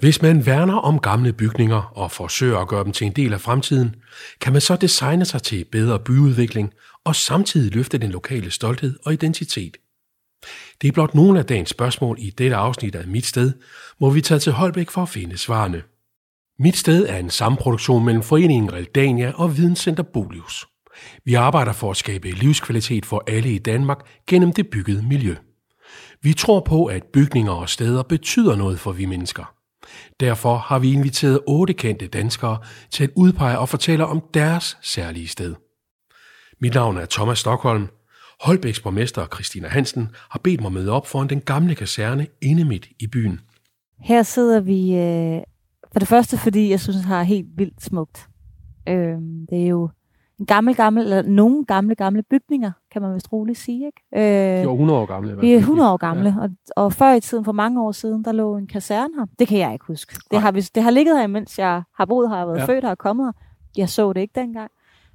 Hvis man værner om gamle bygninger og forsøger at gøre dem til en del af fremtiden, kan man så designe sig til bedre byudvikling og samtidig løfte den lokale stolthed og identitet. Det er blot nogle af dagens spørgsmål i dette afsnit af Mit Sted, hvor vi tager til Holbæk for at finde svarene. Mit Sted er en samproduktion mellem Foreningen Realdania og Videnscenter Bolius. Vi arbejder for at skabe livskvalitet for alle i Danmark gennem det byggede miljø. Vi tror på, at bygninger og steder betyder noget for vi mennesker. Derfor har vi inviteret otte kendte danskere til at udpege og fortælle om deres særlige sted. Mit navn er Thomas Stockholm. Holbæks borgmester Christina Hansen har bedt mig møde op foran den gamle kaserne inde midt i byen. Her sidder vi øh, for det første, fordi jeg synes, det har helt vildt smukt. Øh, det er jo en gammel, gammel, eller nogle gamle, gamle bygninger, kan man vist roligt sige. Ikke? Øh, er 100 år gamle. Vi er 100 år gamle, ja. og, og før i tiden, for mange år siden, der lå en kaserne her. Det kan jeg ikke huske. Det har, det har ligget her, mens jeg har boet her, har været ja. født her og kommet her. Jeg så det ikke dengang.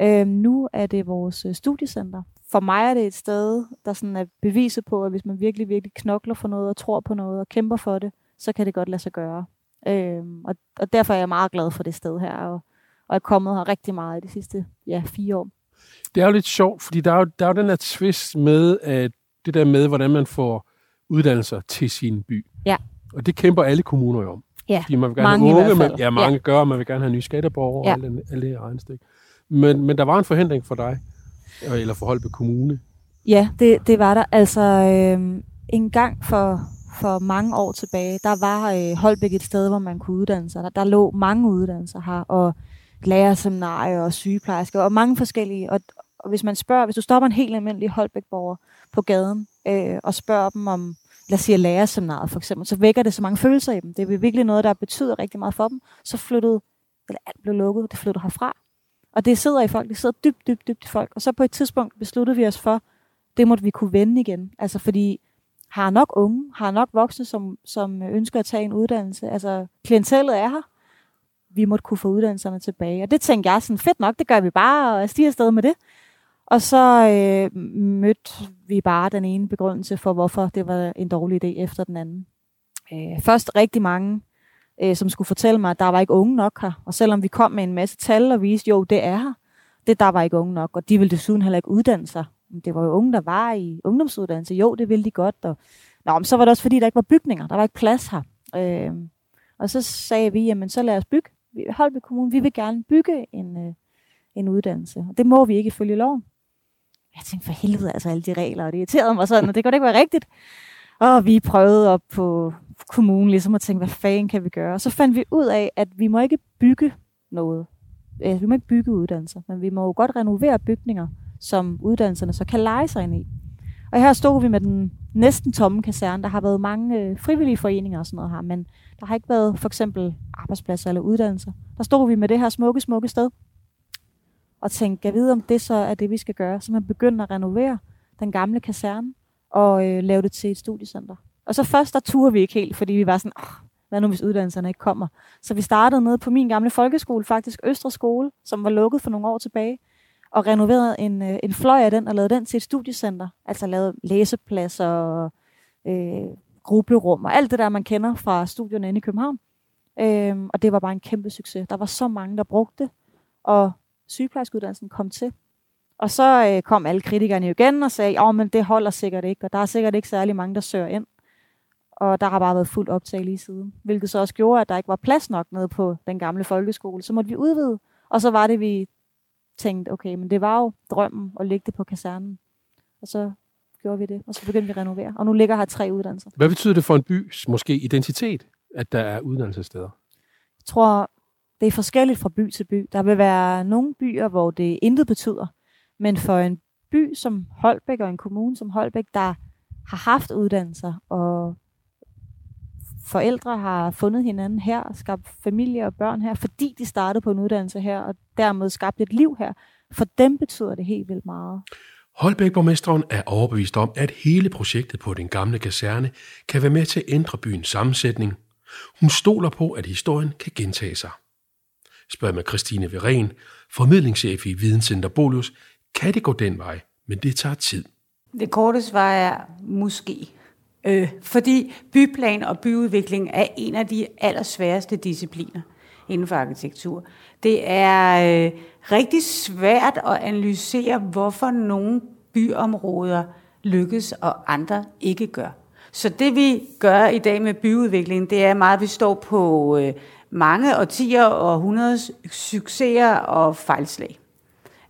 Øh, nu er det vores øh, studiecenter. For mig er det et sted, der sådan er beviset på, at hvis man virkelig, virkelig knokler for noget og tror på noget og kæmper for det, så kan det godt lade sig gøre. Øh, og, og derfor er jeg meget glad for det sted her, og, og er kommet her rigtig meget i de sidste ja, fire år. Det er jo lidt sjovt, fordi der er jo, der er jo den her twist med, at det der med, hvordan man får uddannelser til sin by. Ja. Og det kæmper alle kommuner jo om. Ja, fordi man vil gerne mange have unge, man, ja, mange ja. gør, man vil gerne have nye skatteborgere ja. og alle, alle det regnestykke. Men, men der var en forhindring for dig, eller for Holbæk Kommune. Ja, det, det var der. Altså, øh, en gang for, for mange år tilbage, der var øh, Holbæk et sted, hvor man kunne uddanne sig. Der, der lå mange uddannelser her, og lærerseminarier og sygeplejersker, og mange forskellige. Og, og hvis man spørger, hvis du stopper en helt almindelig Holbæk-borger på gaden, øh, og spørger dem om, lad os sige lærerseminariet for eksempel, så vækker det så mange følelser i dem. Det er virkelig noget, der betyder rigtig meget for dem. Så flyttede, eller alt blev lukket, det flyttede herfra. Og det sidder i folk, det sidder dybt, dybt, dybt i folk. Og så på et tidspunkt besluttede vi os for, det måtte vi kunne vende igen. Altså fordi, har nok unge, har nok voksne, som, som ønsker at tage en uddannelse. Altså klientellet er her. Vi måtte kunne få uddannelserne tilbage. Og det tænkte jeg sådan, fedt nok, det gør vi bare, og stiger afsted med det. Og så øh, mødte vi bare den ene begrundelse for, hvorfor det var en dårlig idé efter den anden. Øh, først rigtig mange øh, som skulle fortælle mig, at der var ikke unge nok her. Og selvom vi kom med en masse tal og viste, jo, det er her, det der var ikke unge nok. Og de ville desuden heller ikke uddanne sig. Det var jo unge, der var i ungdomsuddannelse. Jo, det ville de godt. Og, nå, men så var det også, fordi der ikke var bygninger. Der var ikke plads her. Øh, og så sagde vi, jamen så lad os bygge. Holbæk Kommune, vi vil gerne bygge en, øh, en uddannelse. Og det må vi ikke følge loven. Jeg tænkte, for helvede, altså alle de regler, og det irriterede mig sådan, og det kunne ikke være rigtigt. Og vi prøvede op på kommunen ligesom at tænke, hvad fanden kan vi gøre? Og så fandt vi ud af, at vi må ikke bygge noget. Vi må ikke bygge uddannelser, men vi må jo godt renovere bygninger, som uddannelserne så kan lege sig ind i. Og her stod vi med den næsten tomme kaserne. Der har været mange øh, frivillige foreninger og sådan noget her, men der har ikke været for eksempel arbejdspladser eller uddannelser. Der stod vi med det her smukke, smukke sted og tænkte, jeg ved om det så er det, vi skal gøre. Så man begyndte at renovere den gamle kaserne og øh, lave det til et studiecenter. Og så først, der turde vi ikke helt, fordi vi var sådan, hvad nu hvis uddannelserne ikke kommer? Så vi startede nede på min gamle folkeskole, faktisk Østre Skole, som var lukket for nogle år tilbage, og renoveret en, øh, en fløj af den og lavet den til et studiecenter. Altså lavet læsepladser og øh, grupperum og alt det der, man kender fra studierne inde i København. Øh, og det var bare en kæmpe succes. Der var så mange, der brugte det, og sygeplejerskeuddannelsen kom til. Og så øh, kom alle kritikerne jo igen og sagde, at men det holder sikkert ikke, og der er sikkert ikke særlig mange, der søger ind. Og der har bare været fuldt optag lige siden. Hvilket så også gjorde, at der ikke var plads nok nede på den gamle folkeskole. Så måtte vi udvide. Og så var det, vi tænkte, okay, men det var jo drømmen at lægge det på kasernen. Og så gjorde vi det, og så begyndte vi at renovere. Og nu ligger her tre uddannelser. Hvad betyder det for en bys måske identitet, at der er uddannelsessteder? Jeg tror, det er forskelligt fra by til by. Der vil være nogle byer, hvor det intet betyder. Men for en by som Holbæk og en kommune som Holbæk, der har haft uddannelser, og forældre har fundet hinanden her, skabt familie og børn her, fordi de startede på en uddannelse her, og dermed skabt et liv her. For dem betyder det helt vildt meget. Holbæk-borgmesteren er overbevist om, at hele projektet på den gamle kaserne kan være med til at ændre byens sammensætning. Hun stoler på, at historien kan gentage sig. Spørg med Christine Veren, formidlingschef i Videnscenter Bolus, kan det gå den vej, men det tager tid. Det korte svar er måske. Øh, fordi byplan og byudvikling er en af de allersværeste discipliner inden for arkitektur. Det er øh, rigtig svært at analysere, hvorfor nogle byområder lykkes, og andre ikke gør. Så det vi gør i dag med byudvikling, det er meget, at vi står på øh, mange årtier og århundredes succeser og fejlslag.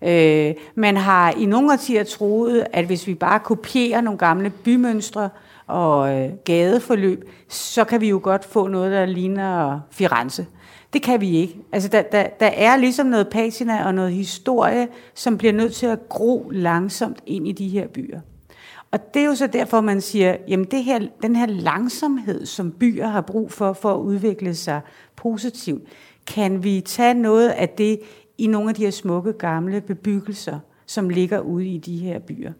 Øh, man har i nogle årtier troet, at hvis vi bare kopierer nogle gamle bymønstre og øh, gadeforløb, så kan vi jo godt få noget, der ligner Firenze. Det kan vi ikke. Altså, der, der, der er ligesom noget patina og noget historie, som bliver nødt til at gro langsomt ind i de her byer. Og det er jo så derfor, man siger, jamen det her, den her langsomhed, som byer har brug for, for at udvikle sig positivt, kan vi tage noget af det i nogle af de her smukke gamle bebyggelser, som ligger ude i de her byer.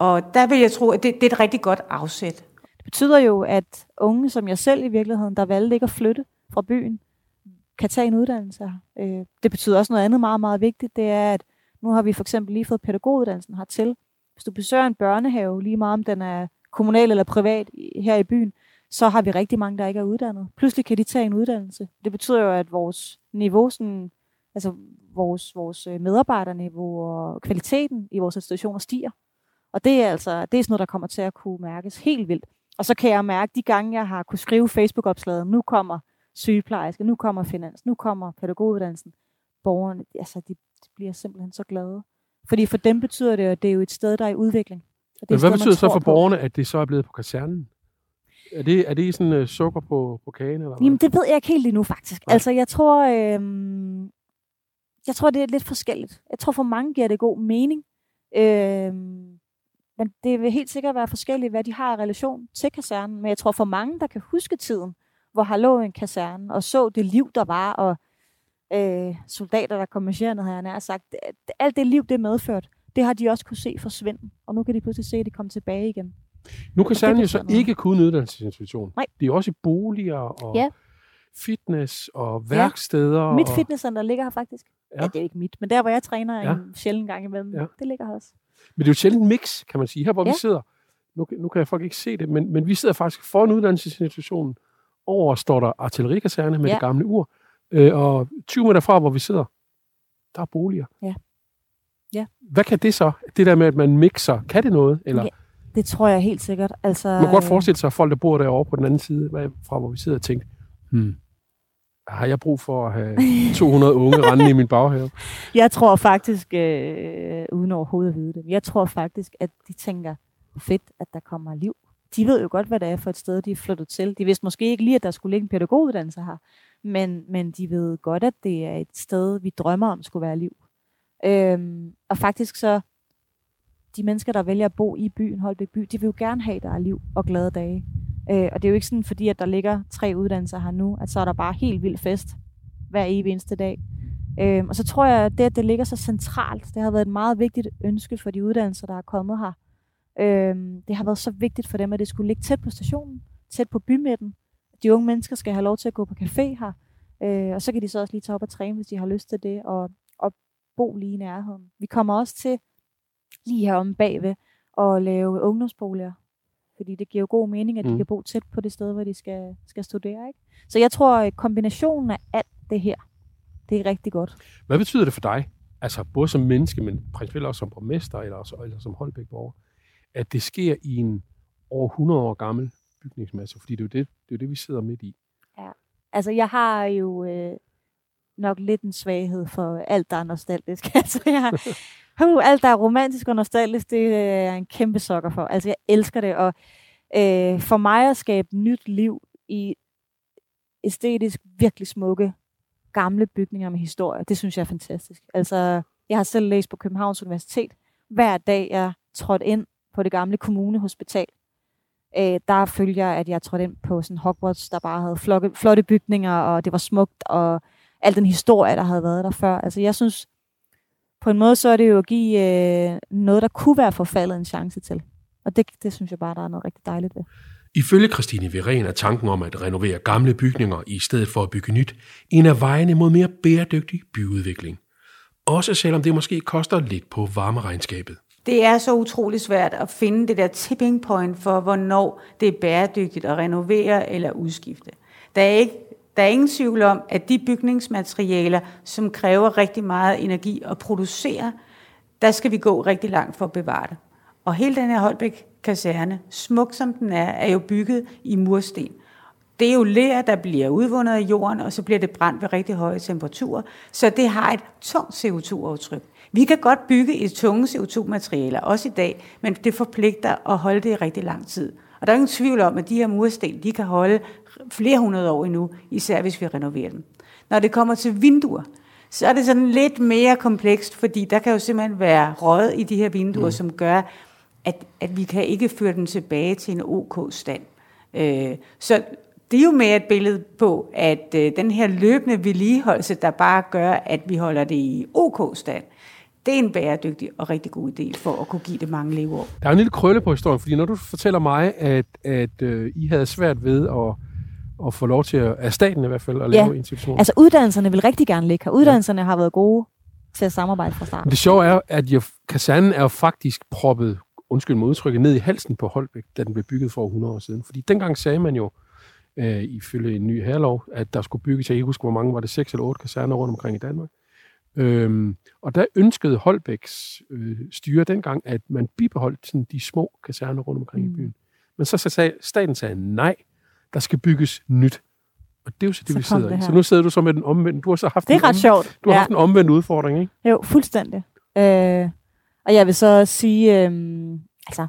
Og der vil jeg tro, at det, det er et rigtig godt afsæt. Det betyder jo, at unge som jeg selv i virkeligheden, der valgte ikke at flytte fra byen, kan tage en uddannelse her. Øh, det betyder også noget andet meget, meget vigtigt. Det er, at nu har vi for eksempel lige fået pædagoguddannelsen hertil. Hvis du besøger en børnehave, lige meget om den er kommunal eller privat her i byen, så har vi rigtig mange, der ikke er uddannet. Pludselig kan de tage en uddannelse. Det betyder jo, at vores niveau, sådan, altså vores, vores øh, medarbejderniveau og kvaliteten i vores institutioner stiger. Og det er altså det er sådan noget, der kommer til at kunne mærkes helt vildt. Og så kan jeg mærke, de gange, jeg har kunne skrive Facebook-opslaget, nu kommer sygeplejerske, nu kommer finans, nu kommer pædagoguddannelsen. Borgerne, altså de, de bliver simpelthen så glade. Fordi for dem betyder det, at det er jo et sted, der er i udvikling. Og det Men hvad sted, betyder så for på. borgerne, at det så er blevet på kasernen? Er det, er det sådan uh, sukker på, på kagen? Eller Jamen, det ved jeg ikke helt endnu, faktisk. Ja. Altså, jeg tror, øh, jeg tror, det er lidt forskelligt. Jeg tror, for mange giver det god mening. Øh, men det vil helt sikkert være forskelligt, hvad de har i relation til kasernen. Men jeg tror, for mange, der kan huske tiden, hvor har lå en kaserne, og så det liv, der var, og øh, soldater, der kom marcherende, har jeg nær sagt. Alt det liv, det medført, det har de også kunne se forsvinde. Og nu kan de pludselig se, at de kommer tilbage igen. Nu kan Særlig jo så noget. ikke kun uddannelsesinstitution. Nej. De er også i boliger og ja. fitness og værksteder. Ja. Mit fitnesscenter ligger her faktisk. Ja. ja, det er ikke mit, men der, hvor jeg træner ja. en sjældent gang imellem, ja. det ligger her også. Men det er jo sjældent mix, kan man sige. Her, hvor ja. vi sidder, nu, nu kan jeg folk ikke se det, men, men vi sidder faktisk foran uddannelsesinstitutionen, over står der artillerikaserne med ja. det gamle ur. Øh, og 20 meter fra, hvor vi sidder, der er boliger. Ja. ja. Hvad kan det så? Det der med, at man mixer, kan det noget? Eller? Ja, det tror jeg helt sikkert. Altså, man kan godt forestille sig, at folk, der bor derovre på den anden side, fra hvor vi sidder og tænker, hmm, har jeg brug for at have 200 unge rende i min baghave? Jeg tror faktisk, øh, uden overhovedet at vide det, jeg tror faktisk, at de tænker, fedt, at der kommer liv de ved jo godt, hvad det er for et sted, de er flyttet til. De vidste måske ikke lige, at der skulle ligge en pædagoguddannelse her, men, men de ved godt, at det er et sted, vi drømmer om skulle være liv. Øhm, og faktisk så, de mennesker, der vælger at bo i byen, Holbæk by, de vil jo gerne have, at der er liv og glade dage. Øh, og det er jo ikke sådan, fordi at der ligger tre uddannelser her nu, at så er der bare helt vild fest hver evig eneste dag. Øh, og så tror jeg, at det, at det ligger så centralt, det har været et meget vigtigt ønske for de uddannelser, der er kommet her, Øh, det har været så vigtigt for dem, at det skulle ligge tæt på stationen, tæt på bymidten. De unge mennesker skal have lov til at gå på café her, øh, og så kan de så også lige tage op og træne, hvis de har lyst til det, og, og bo lige i nærheden. Vi kommer også til lige her om bagved at lave ungdomsboliger, fordi det giver jo god mening, at de mm. kan bo tæt på det sted, hvor de skal, skal studere. Ikke? Så jeg tror, at kombinationen af alt det her, det er rigtig godt. Hvad betyder det for dig? Altså både som menneske, men principielt også som borgmester eller, også, eller som Holbæk-borger at det sker i en over 100 år gammel bygningsmasse, fordi det er jo det, det, er det vi sidder midt i. Ja, altså jeg har jo øh, nok lidt en svaghed for alt, der er nostalgisk. altså jeg, uh, alt, der er romantisk og nostalgisk, det øh, er en kæmpe sokker for. Altså jeg elsker det, og øh, for mig at skabe nyt liv i æstetisk virkelig smukke gamle bygninger med historie, det synes jeg er fantastisk. Altså, jeg har selv læst på Københavns Universitet. Hver dag jeg trådte ind på det gamle kommunehospital. Øh, der følger jeg, at jeg trådte ind på sådan Hogwarts, der bare havde flotte, flotte bygninger, og det var smukt, og al den historie, der havde været der før. Altså jeg synes, på en måde så er det jo at give øh, noget, der kunne være forfaldet en chance til. Og det, det synes jeg bare, der er noget rigtig dejligt ved. Ifølge Christine Viren er tanken om at renovere gamle bygninger i stedet for at bygge nyt en af vejene mod mere bæredygtig byudvikling. Også selvom det måske koster lidt på varmeregnskabet. Det er så utrolig svært at finde det der tipping point for, hvornår det er bæredygtigt at renovere eller udskifte. Der er, ikke, der er ingen tvivl om, at de bygningsmaterialer, som kræver rigtig meget energi at producere, der skal vi gå rigtig langt for at bevare det. Og hele den her Holbæk kaserne, smuk som den er, er jo bygget i mursten. Det er jo ler, der bliver udvundet af jorden, og så bliver det brændt ved rigtig høje temperaturer. Så det har et tungt CO2-aftryk. Vi kan godt bygge i tunge CO2-materialer, også i dag, men det forpligter at holde det i rigtig lang tid. Og der er ingen tvivl om, at de her mursten, de kan holde flere hundrede år endnu, især hvis vi renoverer dem. Når det kommer til vinduer, så er det sådan lidt mere komplekst, fordi der kan jo simpelthen være rød i de her vinduer, mm. som gør, at, at vi kan ikke føre den tilbage til en OK-stand. Øh, så det er jo mere et billede på, at øh, den her løbende vedligeholdelse, der bare gør, at vi holder det i OK-stand, det er en bæredygtig og rigtig god idé for at kunne give det mange leveår. Der er en lille krølle på historien, fordi når du fortæller mig, at, at øh, I havde svært ved at at få lov til at, af staten i hvert fald, at ja. lave institutioner. altså uddannelserne vil rigtig gerne ligge her. Uddannelserne ja. har været gode til at samarbejde fra starten. Det sjove er, at jo, kasernen er jo faktisk proppet, undskyld mig udtrykket, ned i halsen på Holbæk, da den blev bygget for 100 år siden. Fordi dengang sagde man jo, øh, ifølge en ny herlov, at der skulle bygges, jeg ikke husker, hvor mange var det, seks eller otte kaserner rundt omkring i Danmark. Øhm, og der ønskede Holbæks øh, styre dengang, at man bibeholdt sådan, de små kaserner rundt omkring mm. i byen. Men så sagde staten sagde nej, der skal bygges nyt. Og det er jo så det, så vi sidder i. Så nu sidder du så med den omvendte. Du har så haft det er ret om, sjovt. Du har ja. haft en omvendt udfordring, ikke? Jo, fuldstændig. Øh, og jeg vil så sige, øh, altså,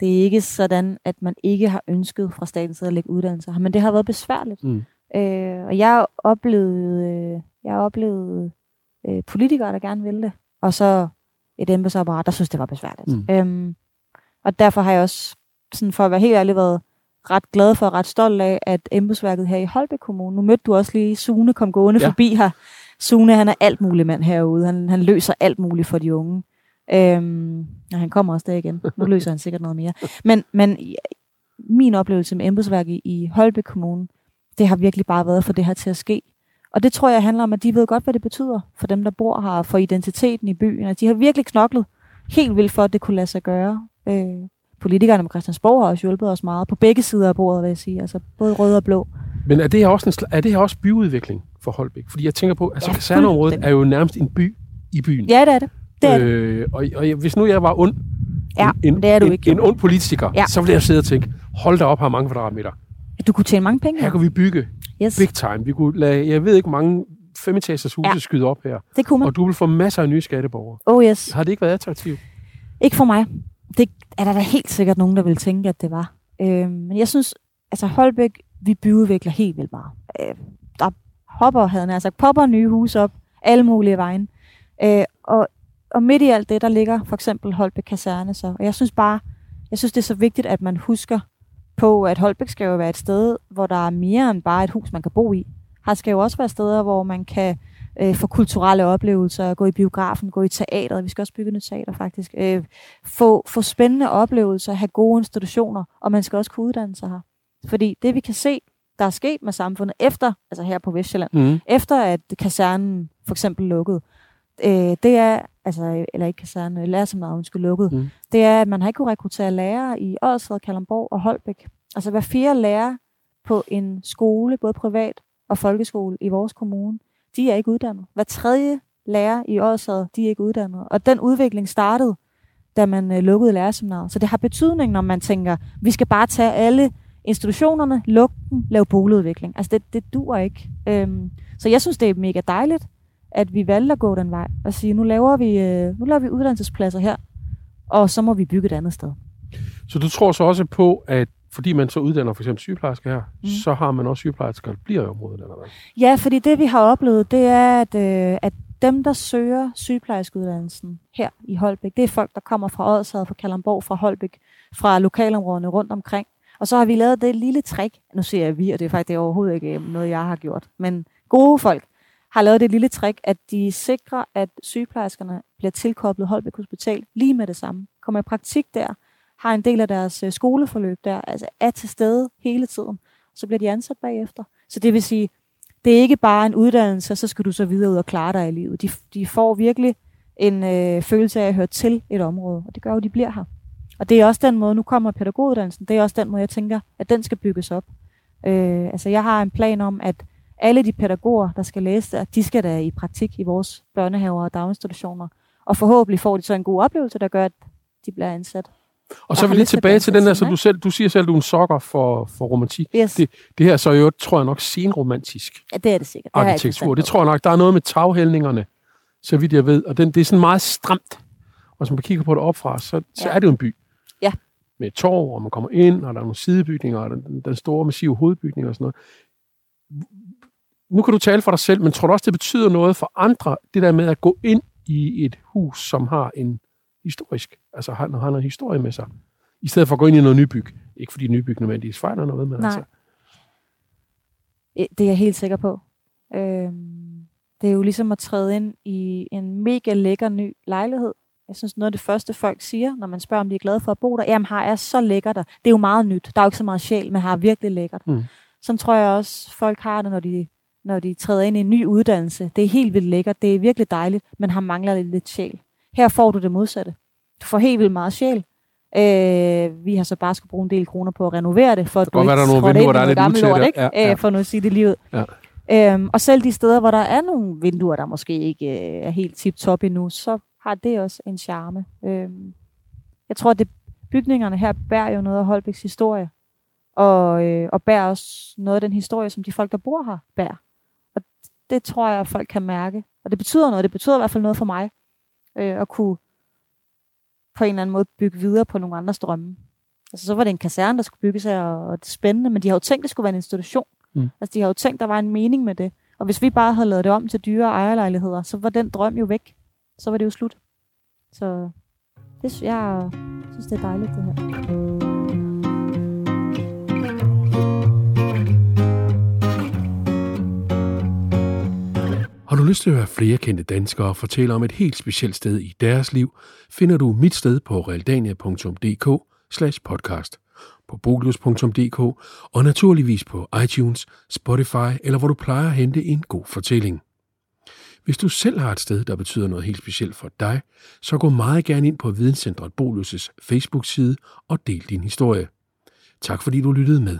det er ikke sådan, at man ikke har ønsket fra statens side at lægge uddannelser men det har været besværligt. Mm. Øh, og jeg har oplevet, øh, jeg har oplevet øh, politikere, der gerne ville det, og så et embedsapparat, der synes, det var besværligt. Mm. Øhm, og derfor har jeg også, sådan for at være helt ærlig, været ret glad for og ret stolt af, at embedsværket her i Holbæk Kommune, nu mødte du også lige Sune kom gående ja. forbi her. Sune, han er alt mulig mand herude. Han, han løser alt muligt for de unge. Øhm, og han kommer også der igen. Nu løser han sikkert noget mere. Men, men min oplevelse med embedsværket i Holbæk Kommune, det har virkelig bare været for det her til at ske. Og det tror jeg handler om, at de ved godt, hvad det betyder for dem, der bor her, for identiteten i byen. At de har virkelig knoklet helt vildt for, at det kunne lade sig gøre. Øh, politikerne på Christiansborg har også hjulpet os meget på begge sider af bordet, vil jeg sige. Altså både rød og blå. Men er det her også, en, er det her også byudvikling for Holbæk? Fordi jeg tænker på, altså ja, kaserneområdet er jo nærmest en by i byen. Ja, det er det. det, er øh, det. Og, og hvis nu jeg var ond, ja, en, det er du en, ikke. en ond politiker, ja. så ville jeg sidde og tænke, hold da op, har mange kvadratmeter. Du kunne tjene mange penge. Her kunne vi bygge yes. big time. Vi kunne lade, jeg ved ikke, hvor mange femetagers huse ja. skyde op her. Det kunne man. Og du vil få masser af nye skatteborgere. Oh yes. Har det ikke været attraktivt? Ikke for mig det er der da helt sikkert nogen, der vil tænke, at det var. Øh, men jeg synes, altså Holbæk, vi byudvikler helt vildt meget. Øh, der hopper, havde han sagt, popper nye huse op, alle mulige vejen. Øh, og, og midt i alt det, der ligger for eksempel Holbæk Kaserne så. Og jeg synes bare, jeg synes, det er så vigtigt, at man husker på, at Holbæk skal jo være et sted, hvor der er mere end bare et hus, man kan bo i. Her skal jo også være steder, hvor man kan øh, for kulturelle oplevelser, gå i biografen, gå i teateret. Vi skal også bygge et teater faktisk. Øh, få, få spændende oplevelser, have gode institutioner, og man skal også kunne uddanne sig her. Fordi det vi kan se, der er sket med samfundet efter, altså her på Vestjylland, mm. efter at kasernen for eksempel lukkede, øh, det er, altså, eller ikke kaserne, lærerseminaret, undskyld, lukket, mm. det er, at man har ikke kunne rekruttere lærere i Årsred, Kalamborg og Holbæk. Altså hver fire lærer på en skole, både privat og folkeskole i vores kommune, de er ikke uddannet. Hver tredje lærer i Årsad, de er ikke uddannet. Og den udvikling startede, da man øh, lukkede lærerseminaret. Så det har betydning, når man tænker, vi skal bare tage alle institutionerne, lukke dem, lave boligudvikling. Altså det, det dur ikke. Øhm, så jeg synes, det er mega dejligt, at vi valgte at gå den vej og sige, nu laver vi, øh, nu laver vi uddannelsespladser her, og så må vi bygge et andet sted. Så du tror så også på, at fordi man så uddanner for eksempel sygeplejersker her, mm. så har man også sygeplejersker, der bliver i området, eller hvad? Ja, fordi det vi har oplevet, det er, at, øh, at dem, der søger sygeplejerskeuddannelsen her i Holbæk, det er folk, der kommer fra Odsad, fra Kalamborg, fra Holbæk, fra lokalområderne rundt omkring. Og så har vi lavet det lille trick, nu siger jeg vi, og det er faktisk overhovedet ikke øh, noget, jeg har gjort, men gode folk har lavet det lille trick, at de sikrer, at sygeplejerskerne bliver tilkoblet Holbæk Hospital lige med det samme. Kommer i praktik der, har en del af deres øh, skoleforløb der, altså er til stede hele tiden. Så bliver de ansat bagefter. Så det vil sige, det er ikke bare en uddannelse, så skal du så videre ud og klare dig i livet. De, de får virkelig en øh, følelse af at høre til et område. Og det gør jo, at de bliver her. Og det er også den måde, nu kommer pædagoguddannelsen, det er også den måde, jeg tænker, at den skal bygges op. Øh, altså jeg har en plan om, at alle de pædagoger, der skal læse der, de skal da i praktik i vores børnehaver og daginstitutioner. Og forhåbentlig får de så en god oplevelse, der gør, at de bliver ansat. Og så er vi lidt tilbage til den der, så du, selv, du siger selv, at du er en sokker for, for romantik. Yes. Det, det her så jo, tror jeg nok, senromantisk Ja, det er det sikkert. Det arkitektur. Det tror jeg nok, der er noget med taghældningerne, så vidt jeg ved. Og den, det er sådan meget stramt. Og hvis man kigger på det opfra, så, så Ja. er det jo en by. Ja. Med et torv, og man kommer ind, og der er nogle sidebygninger, og den, den store, massive hovedbygning og sådan noget. Nu kan du tale for dig selv, men tror du også, det betyder noget for andre, det der med at gå ind i et hus, som har en historisk, altså har, har noget historie med sig, i stedet for at gå ind i noget nybyg. Ikke fordi nybyg nødvendigvis fejler noget, men Nej. altså, Det er jeg helt sikker på. Øhm, det er jo ligesom at træde ind i en mega lækker ny lejlighed. Jeg synes, noget af det første, folk siger, når man spørger, om de er glade for at bo der, jamen har jeg så lækkert der. Det er jo meget nyt. Der er jo ikke så meget sjæl, men har virkelig lækkert. Mm. Sådan tror jeg også, folk har det, når de, når de træder ind i en ny uddannelse. Det er helt vildt lækkert. Det er virkelig dejligt, men har mangler lidt, lidt sjæl. Her får du det modsatte. Du får helt vildt meget sjæl. Øh, vi har så bare skulle bruge en del kroner på at renovere det, for at godt du være, der er nogle vinduer, der er lidt gammelt lort, ikke? Ja, ja. Øh, for nu at sige det lige ud. Ja. Øhm, og selv de steder, hvor der er nogle vinduer, der måske ikke øh, er helt tip-top endnu, så har det også en charme. Øhm, jeg tror, at det, bygningerne her bærer jo noget af Holbæks historie, og, øh, og bærer også noget af den historie, som de folk, der bor her, bærer. Det tror jeg, at folk kan mærke. Og det betyder noget. Det betyder i hvert fald noget for mig, øh, at kunne på en eller anden måde bygge videre på nogle andres drømme. Altså, så var det en kaserne, der skulle bygges her, og det er spændende, men de har jo tænkt, at det skulle være en institution. Mm. Altså, de har jo tænkt, der var en mening med det. Og hvis vi bare havde lavet det om til dyre ejerlejligheder, så var den drøm jo væk. Så var det jo slut. Så det, jeg synes, det er dejligt, det her. Lyst til at høre flere kendte danskere fortælle om et helt specielt sted i deres liv, finder du mit sted på realdania.dk slash podcast, på bolus.dk og naturligvis på iTunes, Spotify eller hvor du plejer at hente en god fortælling. Hvis du selv har et sted, der betyder noget helt specielt for dig, så gå meget gerne ind på Videnscentret Bolus' Facebook-side og del din historie. Tak fordi du lyttede med.